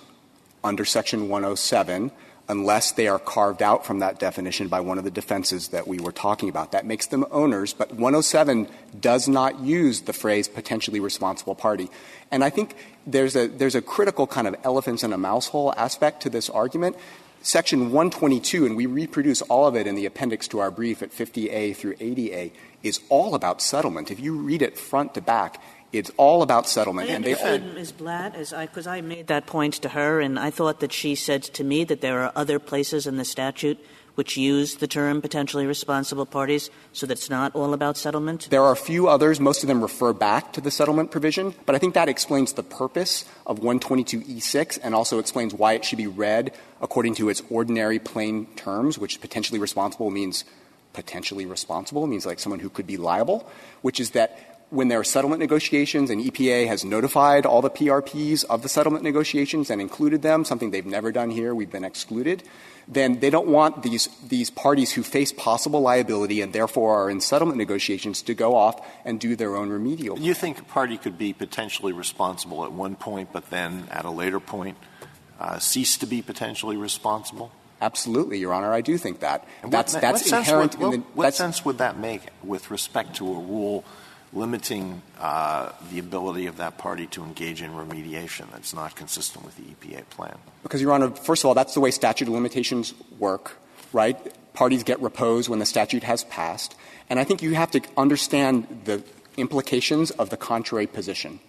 under Section 107 unless they are carved out from that definition by one of the defenses that we were talking about. That makes them owners, but 107 does not use the phrase potentially responsible party. And I think there's a, there's a critical kind of elephants in a mouse hole aspect to this argument. Section 122, and we reproduce all of it in the appendix to our brief at 50A through 80A, is all about settlement. If you read it front to back, it's all about settlement. And they all Ms. Blatt, as I because I made that point to her, and I thought that she said to me that there are other places in the statute which use the term potentially responsible parties, so that's not all about settlement? There are a few others. Most of them refer back to the settlement provision, but I think that explains the purpose of 122E6 and also explains why it should be read according to its ordinary plain terms, which potentially responsible means potentially responsible, means like someone who could be liable, which is that when there are settlement negotiations and EPA has notified all the PRPs of the settlement negotiations and included them, something they've never done here, we've been excluded, then they don't want these, these parties who face possible liability and therefore are in settlement negotiations to go off and do their own remedial. You think a party could be potentially responsible at one point, but then at a later point uh, cease to be potentially responsible? Absolutely, Your Honor. I do think that. And that's what, that's what inherent would, in the. What sense would that make with respect to a rule limiting uh, the ability of that party to engage in remediation that's not consistent with the EPA plan? Because, Your Honor, first of all, that's the way statute of limitations work, right? Parties get repose when the statute has passed. And I think you have to understand the implications of the contrary position,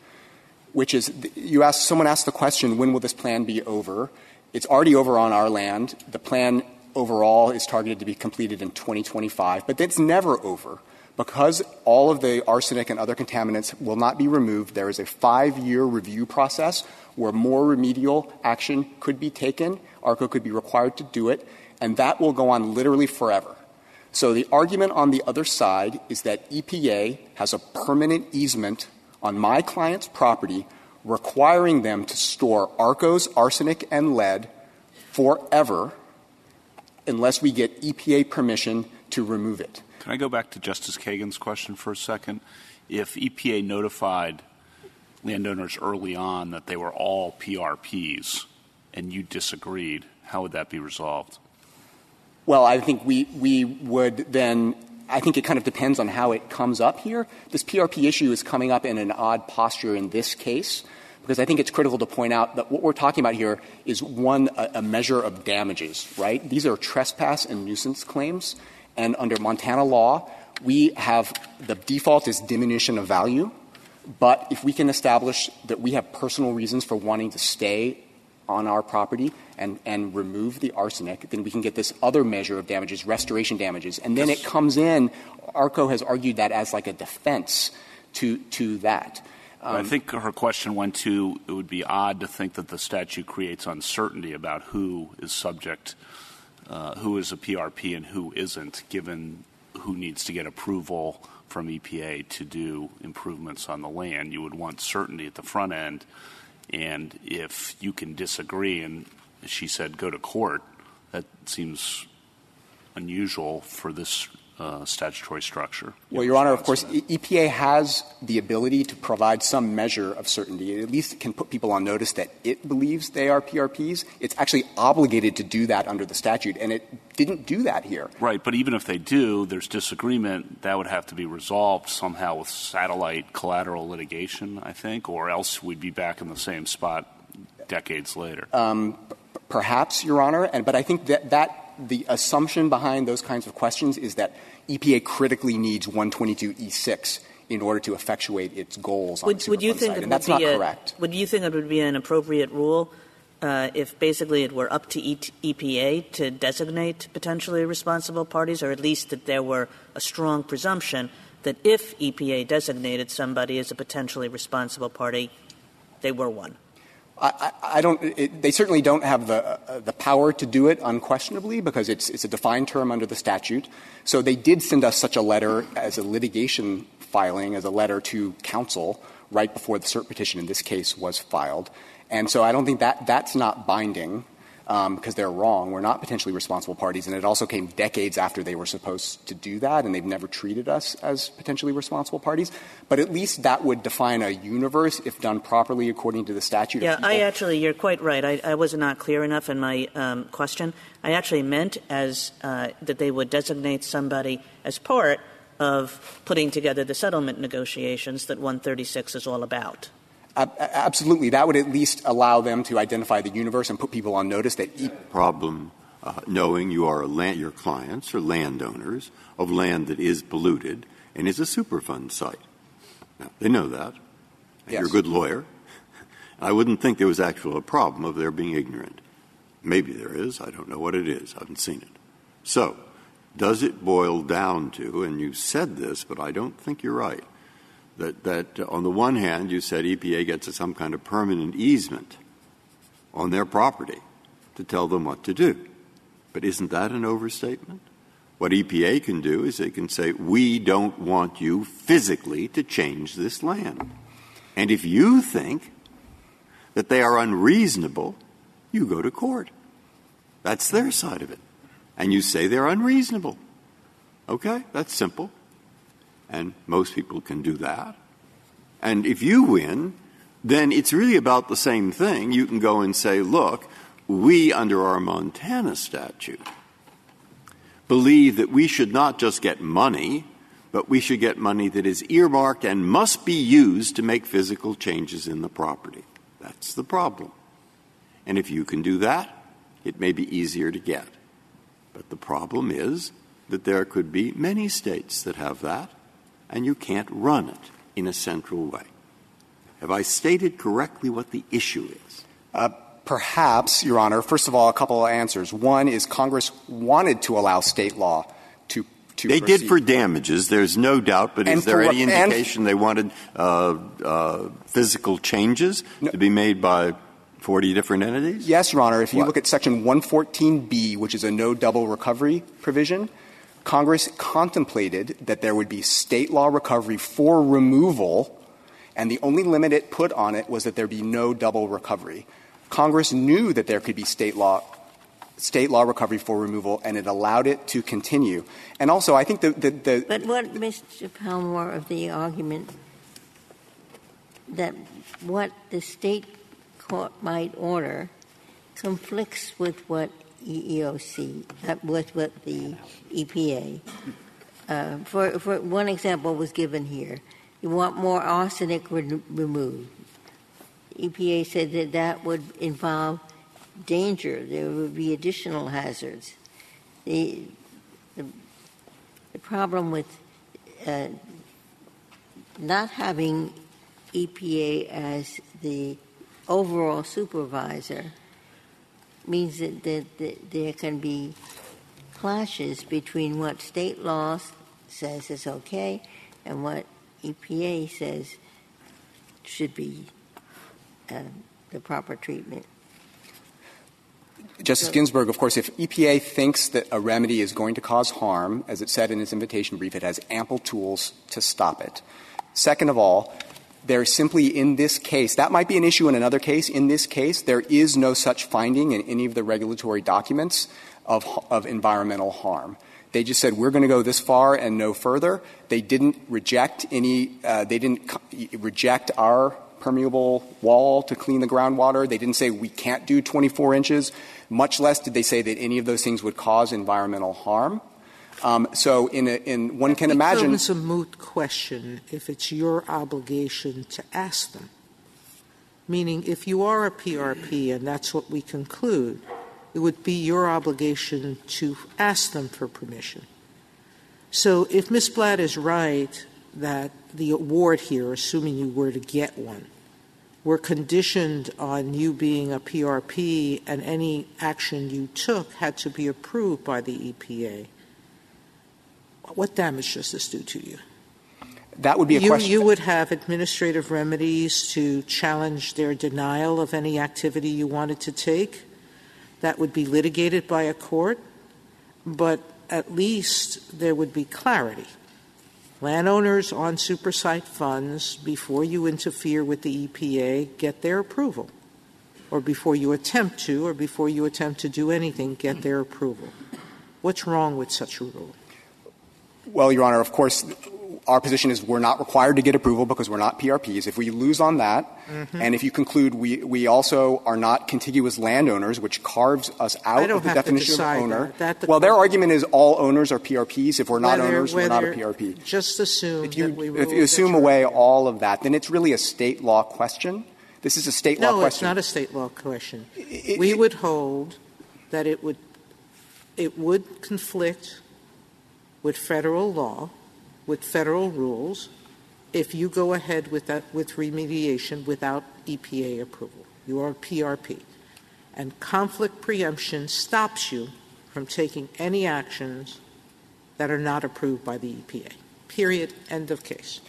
which is you ask, someone asked the question, when will this plan be over? It's already over on our land. The plan overall is targeted to be completed in 2025, but it's never over because all of the arsenic and other contaminants will not be removed, there is a five year review process where more remedial action could be taken. ARCO could be required to do it, and that will go on literally forever. So the argument on the other side is that EPA has a permanent easement on my client's property requiring them to store ARCO's arsenic and lead forever unless we get EPA permission to remove it. Can I go back to Justice Kagan's question for a second? If EPA notified landowners early on that they were all PRPs and you disagreed, how would that be resolved? Well, I think we, we would then, I think it kind of depends on how it comes up here. This PRP issue is coming up in an odd posture in this case because I think it's critical to point out that what we're talking about here is one, a, measure of damages, right? These are trespass and nuisance claims. And under Montana law, we have the default is diminution of value. But if we can establish that we have personal reasons for wanting to stay on our property and, and remove the arsenic, then we can get this other measure of damages, restoration damages. And then it comes in, ARCO has argued that as like a defense to, to that. Um, I think her question went to it would be odd to think that the statute creates uncertainty about who is subject uh, who is a PRP and who isn't, given who needs to get approval from EPA to do improvements on the land. You would want certainty at the front end. And if you can disagree, and she said go to court, that seems unusual for this statutory structure. Well, Your Honor, of course, EPA has the ability to provide some measure of certainty. It at least can put people on notice that it believes they are PRPs. It's actually obligated to do that under the statute, and it didn't do that here. Right, but even if they do, there's disagreement. That would have to be resolved somehow with satellite collateral litigation, I think, or else we'd be back in the same spot decades later. Um, perhaps, Your Honor, and, but I think that that the assumption behind those kinds of questions is that EPA critically needs 122E6 in order to effectuate its goals on would, would you think side, and that's not a, correct. Would you think it would be an appropriate rule uh, if basically it were up to EPA to designate potentially responsible parties, or at least that there were a strong presumption that if EPA designated somebody as a potentially responsible party, they were one. I, don't. They certainly don't have the power to do it unquestionably because it's it's a defined term under the statute. So they did send us such a letter as a litigation filing, as a letter to counsel right before the cert petition in this case was filed. And so I don't think that that's not binding because um, they're wrong. We're not potentially responsible parties, and it also came decades after they were supposed to do that, and they've never treated us as potentially responsible parties. But at least that would define a universe if done properly according to the statute. Yeah, I actually, you're quite right. I, I was not clear enough in my um, question. I actually meant as uh, that they would designate somebody as part of putting together the settlement negotiations that 136 is all about. Absolutely. That would at least allow them to identify the universe and put people on notice that each problem uh, knowing you are land, your clients are landowners of land that is polluted and is a Superfund site. Now, they know that. Yes. You're a good lawyer. I wouldn't think there was actually a problem of their being ignorant. Maybe there is. I don't know what it is. I haven't seen it. So, does it boil down to, and you said this, but I don't think you're right, that, that uh, on the one hand, you said EPA gets some kind of permanent easement on their property to tell them what to do. But isn't that an overstatement? What EPA can do is they can say, we don't want you physically to change this land. And if you think that they are unreasonable, you go to court. That's their side of it. And you say they're unreasonable. Okay? That's simple and most people can do that. And if you win, then it's really about the same thing. You can go and say, look, we, under our Montana statute, believe that we should not just get money, but we should get money that is earmarked and must be used to make physical changes in the property. That's the problem. And if you can do that, it may be easier to get. But the problem is that there could be many states that have that, and you can't run it in a central way. Have I stated correctly what the issue is? Uh, perhaps, Your Honor. First of all, a couple of answers. One is Congress wanted to allow state law to. to they proceed. did for damages, there's no doubt, but And is there any indication they wanted uh, uh, physical changes to be made by 40 different entities? Yes, Your Honor. If you What? look at Section 114B, which is a no double recovery provision, Congress contemplated that there would be state law recovery for removal, and the only limit it put on it was that there be no double recovery. Congress knew that there could be state law state law recovery for removal, and it allowed it to continue. And also, I think the, the, the But what, Mr. Palmore, of the argument that what the state court might order conflicts with what EEOC, with what the EPA. Uh, for, for one example was given here. You want more arsenic re- removed. EPA said that that would involve danger. There would be additional hazards. The, the, the problem with uh, not having EPA as the overall supervisor means that, that, that there can be clashes between what state law says is okay and what EPA says should be uh, the proper treatment. Justice Ginsburg, of course, if EPA thinks that a remedy is going to cause harm, as it said in its invitation brief, it has ample tools to stop it. Second of all, there simply in this case, that might be an issue in another case. In this case, there is no such finding in any of the regulatory documents of, of environmental harm. They just said, we're going to go this far and no further. They didn't reject any, uh, they didn't reject our permeable wall to clean the groundwater. They didn't say we can't do 24 inches. Much less did they say that any of those things would cause environmental harm. Um, so in, a, in one can imagine. becomes a moot question if it's your obligation to ask them. Meaning, if you are a PRP and that's what we conclude, it would be your obligation to ask them for permission. So if Ms. Blatt is right that the award here, assuming you were to get one, were conditioned on you being a PRP and any action you took had to be approved by the EPA, what damage does this do to you? That would be a you, question. You would have administrative remedies to challenge their denial of any activity you wanted to take. That would be litigated by a court, but at least there would be clarity. Landowners on supersite funds, before you interfere with the EPA, get their approval. Or before you attempt to, or before you attempt to do anything, get their approval. What's wrong with such a rule? Well, Your Honor, of course, our position is we're not required to get approval because we're not PRPs. If we lose on that, Mm-hmm. and if you conclude we, we also are not contiguous landowners, which carves us out of the definition of owner. that. That the well, their argument is all owners are PRPs. If we're not owners, we're not a PRP. Just assume If you, that we if you assume away all of that, then it's really a state law question. This is a state law question. No, it's not a state law question. We would hold that it would, it would conflict with federal law, with federal rules, if you go ahead with that, with remediation without EPA approval. You are a PRP. And conflict preemption stops you from taking any actions that are not approved by the EPA. Period. End of case.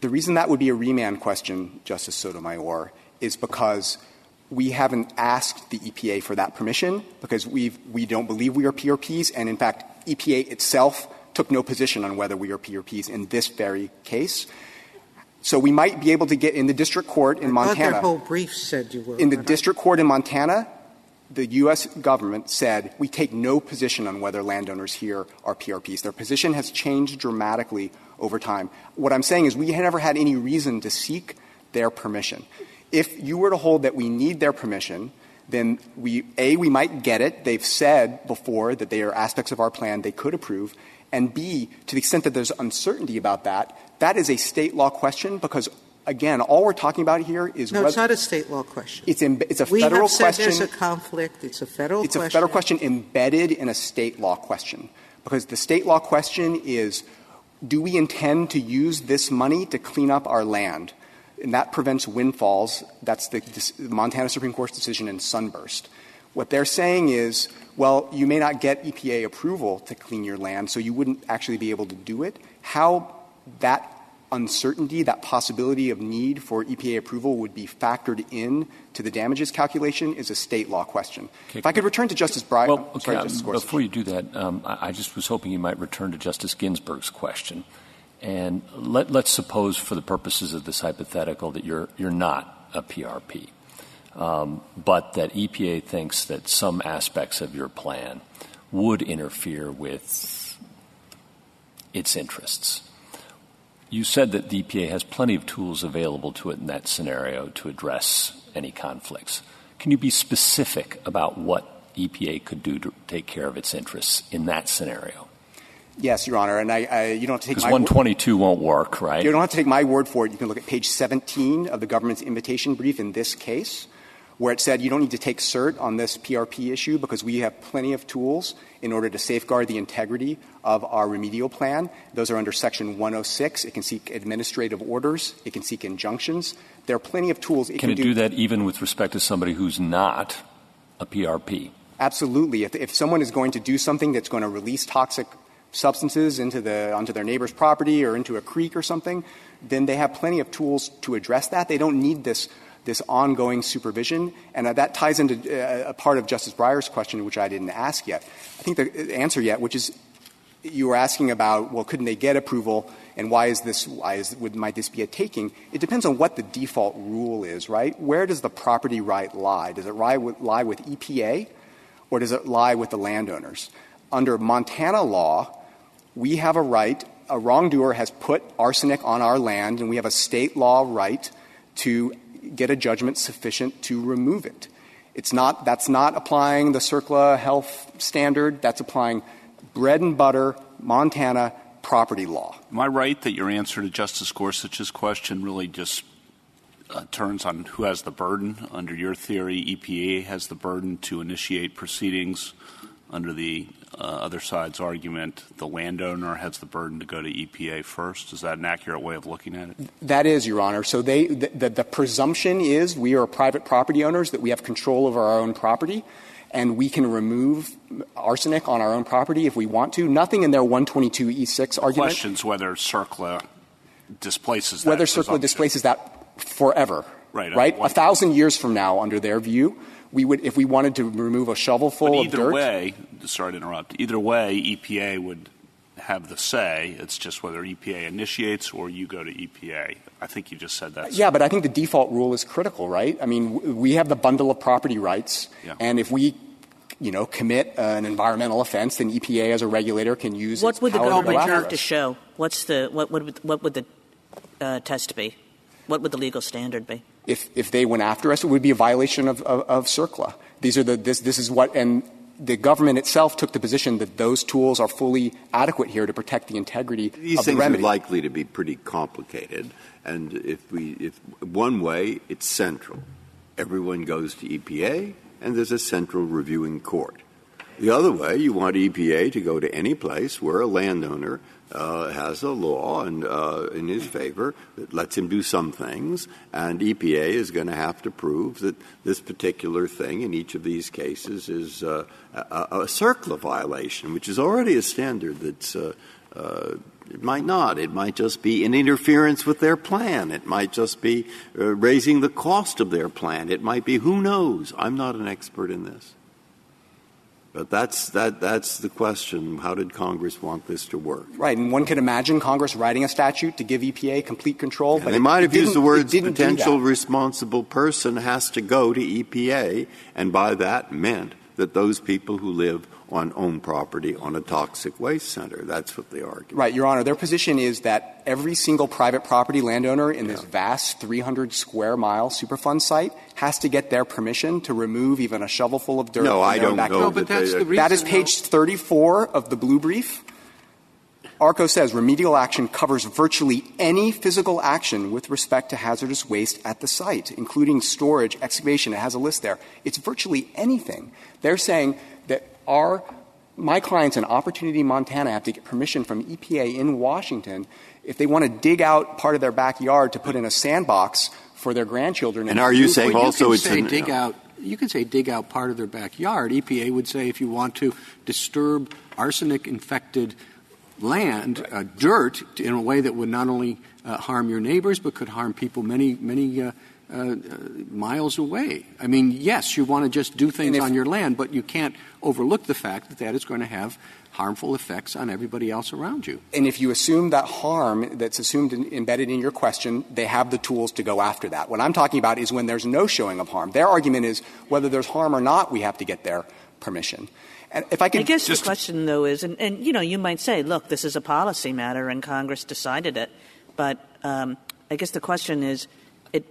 The reason that would be a remand question, Justice Sotomayor, is because we haven't asked the EPA for that permission because we've, we don't believe we are PRPs, and in fact, EPA itself took no position on whether we are PRPs in this very case. So we might be able to get in the district court in thought their Montana. whole brief said you were. In the district court in Montana, the U.S. government said we take no position on whether landowners here are PRPs. Their position has changed dramatically over time. What I'm saying is we had never had any reason to seek their permission. If you were to hold that we need their permission, then we, A, we might get it. They've said before that they are aspects of our plan they could approve. And B, to the extent that there's uncertainty about that, that is a state law question because, again, all we're talking about here is No, whether it's not a state law question. it's, in, it's a We federal have said question. there's a conflict. It's a federal It's question. a federal question embedded in a state law question. Because the state law question is do we intend to use this money to clean up our land? And that prevents windfalls. That's the, the Montana Supreme Court's decision in Sunburst. What they're saying is, well, you may not get EPA approval to clean your land, so you wouldn't actually be able to do it. How that uncertainty, that possibility of need for EPA approval would be factored in to the damages calculation is a state law question. If I could return to Justice Breyer. Well, okay, um, before you do that, um, I, I just was hoping you might return to Justice Ginsburg's question. And let, let's suppose, for the purposes of this hypothetical, that you're, you're not a PRP, um, but that EPA thinks that some aspects of your plan would interfere with its interests. You said that the EPA has plenty of tools available to it in that scenario to address any conflicts. Can you be specific about what EPA could do to take care of its interests in that scenario? Yes, Your Honor. And I, I, you don't take Because my word- 122 won't work, right? You don't have to take my word for it. You can look at page 17 of the government's invitation brief in this case, where it said you don't need to take cert on this PRP issue because we have plenty of tools in order to safeguard the integrity of our remedial plan. Those are under Section 106. It can seek administrative orders. It can seek injunctions. There are plenty of tools it Can can, it do that even with respect to somebody who's not a PRP? Absolutely. If, if someone is going to do something that's going to release toxic substances into the, onto their neighbor's property or into a creek or something, then they have plenty of tools to address that. They don't need this, this ongoing supervision. And uh, that ties into uh, a part of Justice Breyer's question, which I didn't ask yet. I think the answer yet, which is you were asking about, well, couldn't they get approval, and why is this, why is, would, might this be a taking? It depends on what the default rule is, right? Where does the property right lie? Does it lie with, lie with EPA, or does it lie with the landowners? Under Montana law, we have a right, a wrongdoer has put arsenic on our land, and we have a state law right to get a judgment sufficient to remove it. It's not, that's not applying the CERCLA health standard, that's applying bread and butter Montana property law. Am I right that your answer to Justice Gorsuch's question really just uh, turns on who has the burden? Under your theory, EPA has the burden to initiate proceedings. Under the uh, other side's argument, the landowner has the burden to go to EPA first. Is that an accurate way of looking at it? That is, Your Honor. So they, the, the, the presumption is we are private property owners, that we have control over our own property, and we can remove arsenic on our own property if we want to. Nothing in their 122E6 argument. Questions whether CERCLA displaces that Whether CERCLA displaces that forever. Right, Right? A thousand years from now, under their view, we would, if we wanted to remove a shovelful But of dirt. either dirt. way, sorry to interrupt, either way, EPA would have the say. It's just whether EPA initiates or you go to EPA. I think you just said that. Yeah, but I think the default rule is critical, right? I mean, we have the bundle of property rights, Yeah. and if we, you know, commit uh, an environmental offense, then EPA as a regulator can use What its would the power to government after have to show? What's the, what would, what would the uh, test be? What would the legal standard be? If, if they went after us, it would be a violation of, of, of CERCLA. These are the, this, this is what, and the government itself took the position that those tools are fully adequate here to protect the integrity These of the things are likely to be pretty complicated, and if we, if one way, it's central. Everyone goes to EPA, and there's a central reviewing court. The other way, you want EPA to go to any place where a landowner uh, has a law and uh, in his favor that lets him do some things, and EPA is going to have to prove that this particular thing in each of these cases is uh, a, a, CERCLA violation, which is already a standard that's. Uh, uh, it might not. It might just be an interference with their plan. It might just be uh, raising the cost of their plan. It might be who knows. I'm not an expert in this. But that's, that, that's the question. How did Congress want this to work? Right, and one could imagine Congress writing a statute to give EPA complete control. And but they it- might have used the words potential responsible person has to go to EPA, and by that meant that those people who live on owned property on a toxic waste center. That's what they argue. Right, Your Honor. Their position is that every single private property landowner in this vast 300 square mile Superfund site has to get their permission to remove even a shovelful of dirt. No, I don't know No, but that's they- the That is page 34 of the blue brief. ARCO says remedial action covers virtually any physical action with respect to hazardous waste at the site, including storage, excavation. It has a list there. It's virtually anything. They're saying that our my clients in Opportunity, Montana have to get permission from EPA in Washington if they want to dig out part of their backyard to put in a sandbox for their grandchildren. And are you saying Well, you also can it's say in- dig out. You can say dig out part of their backyard. EPA would say if you want to disturb arsenic-infected land, uh, dirt, in a way that would not only uh, harm your neighbors but could harm people many, many uh, uh, miles away. I mean, yes, you want to just do things if- on your land, but you can't overlook the fact that that is going to have harmful effects on everybody else around you. And if you assume that harm that's assumed in, embedded in your question, they have the tools to go after that. What I'm talking about is when there's no showing of harm. Their argument is whether there's harm or not, we have to get their permission. And if I could I guess just the question, though, is, and, and you know, you might say, look, this is a policy matter, and Congress decided it. But um, I guess the question is, it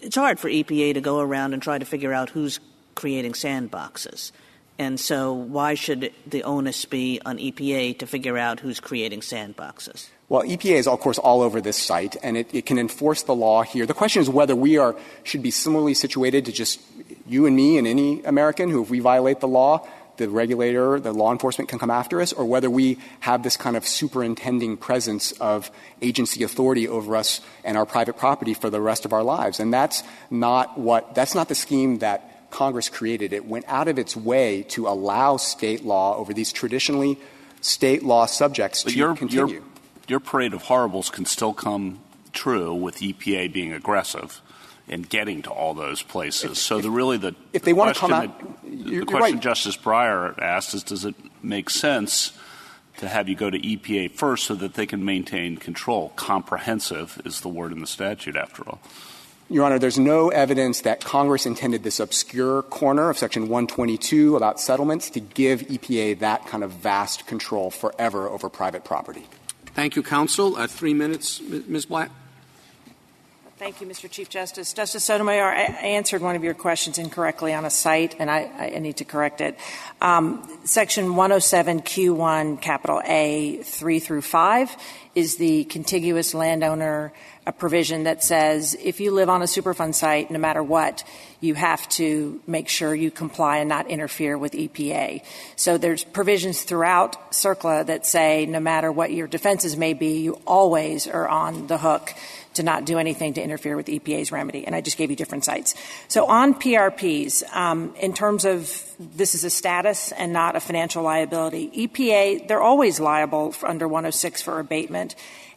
it's hard for EPA to go around and try to figure out who's creating sandboxes. And so, why should the onus be on EPA to figure out who's creating sandboxes? Well, EPA is, of course, all over this site, and it, it can enforce the law here. The question is whether we are should be similarly situated to just you and me and any American who, if we violate the law, the regulator, the law enforcement can come after us, or whether we have this kind of superintending presence of agency authority over us and our private property for the rest of our lives. And that's not what that's not the scheme that Congress created. It went out of its way to allow state law over these traditionally state law subjects But to your, continue. your, your parade of horribles can still come true with EPA being aggressive and getting to all those places. so the really the if they the wanna come question out- that- you're- the question right. Justice Breyer asked is, does it make sense to have you go to EPA first so that they can maintain control? Comprehensive is the word in the statute, after all. Your Honor, there's no evidence that Congress intended this obscure corner of Section 122 about settlements to give EPA that kind of vast control forever over private property. Thank you, counsel. Uh, three minutes, Ms. Blatt. Thank you, Mr. Chief Justice. Justice Sotomayor, I answered one of your questions incorrectly on a site, and I, I need to correct it. Um, section 107Q1, capital A, 3 through 5, is the contiguous landowner provision that says if you live on a Superfund site, no matter what, you have to make sure you comply and not interfere with EPA. So there's provisions throughout CERCLA that say no matter what your defenses may be, you always are on the hook to not do anything to interfere with EPA's remedy. And I just gave you different sites. So on PRPs, um, in terms of this is a status and not a financial liability, EPA, they're always liable under 106 for abatement.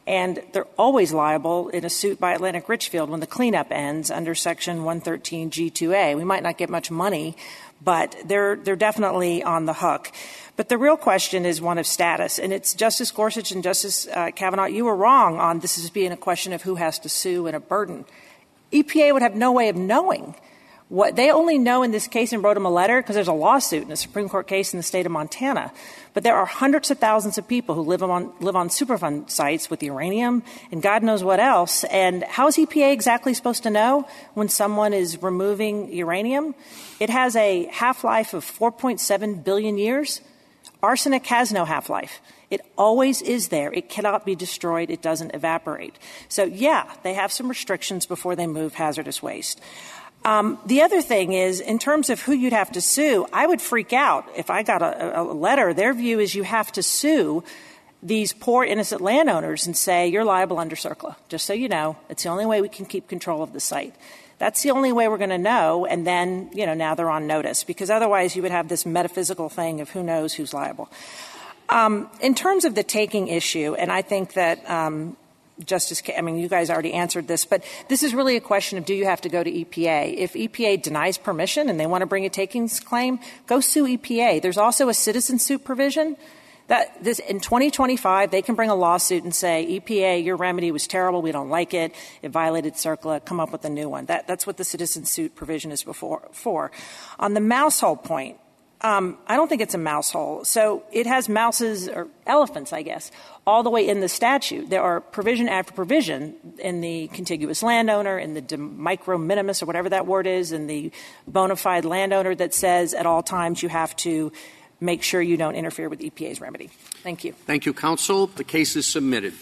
And they're always liable in a suit by Atlantic Richfield when the cleanup ends under Section 113G2A. We might not get much money, but they're, they're definitely on the hook. But the real question is one of status. And it's Justice Gorsuch and Justice uh, Kavanaugh, you were wrong on this as being a question of who has to sue and a burden. EPA would have no way of knowing what they only know in this case and wrote him a letter because there's a lawsuit in a Supreme Court case in the state of Montana. But there are hundreds of thousands of people who live on live on Superfund sites with uranium and God knows what else. And how is EPA exactly supposed to know when someone is removing uranium? It has a half life of 4.7 billion years. Arsenic has no half life. It always is there. It cannot be destroyed. It doesn't evaporate. So, yeah, they have some restrictions before they move hazardous waste. Um, the other thing is, in terms of who you'd have to sue, I would freak out if I got a, letter. Their view is you have to sue these poor innocent landowners and say you're liable under CERCLA. Just so you know, it's the only way we can keep control of the site. That's the only way we're going to know, and then, you know, now they're on notice, because otherwise you would have this metaphysical thing of who knows who's liable. Um, in terms of the taking issue, and I think that um, Justice, I mean, you guys already answered this, but this is really a question of do you have to go to EPA? If EPA denies permission and they want to bring a takings claim, go sue EPA. There's also a citizen suit provision that this in 2025 they can bring a lawsuit and say EPA your remedy was terrible we don't like it it violated CERCLA come up with a new one that that's what the citizen suit provision is before for on the mouse hole point um, I don't think it's a mouse hole. So it has mouses or elephants, I guess, all the way in the statute. There are provision after provision in the contiguous landowner, in the de micro minimis or whatever that word is, in the bona fide landowner that says at all times you have to make sure you don't interfere with EPA's remedy. Thank you. Thank you, counsel. The case is submitted.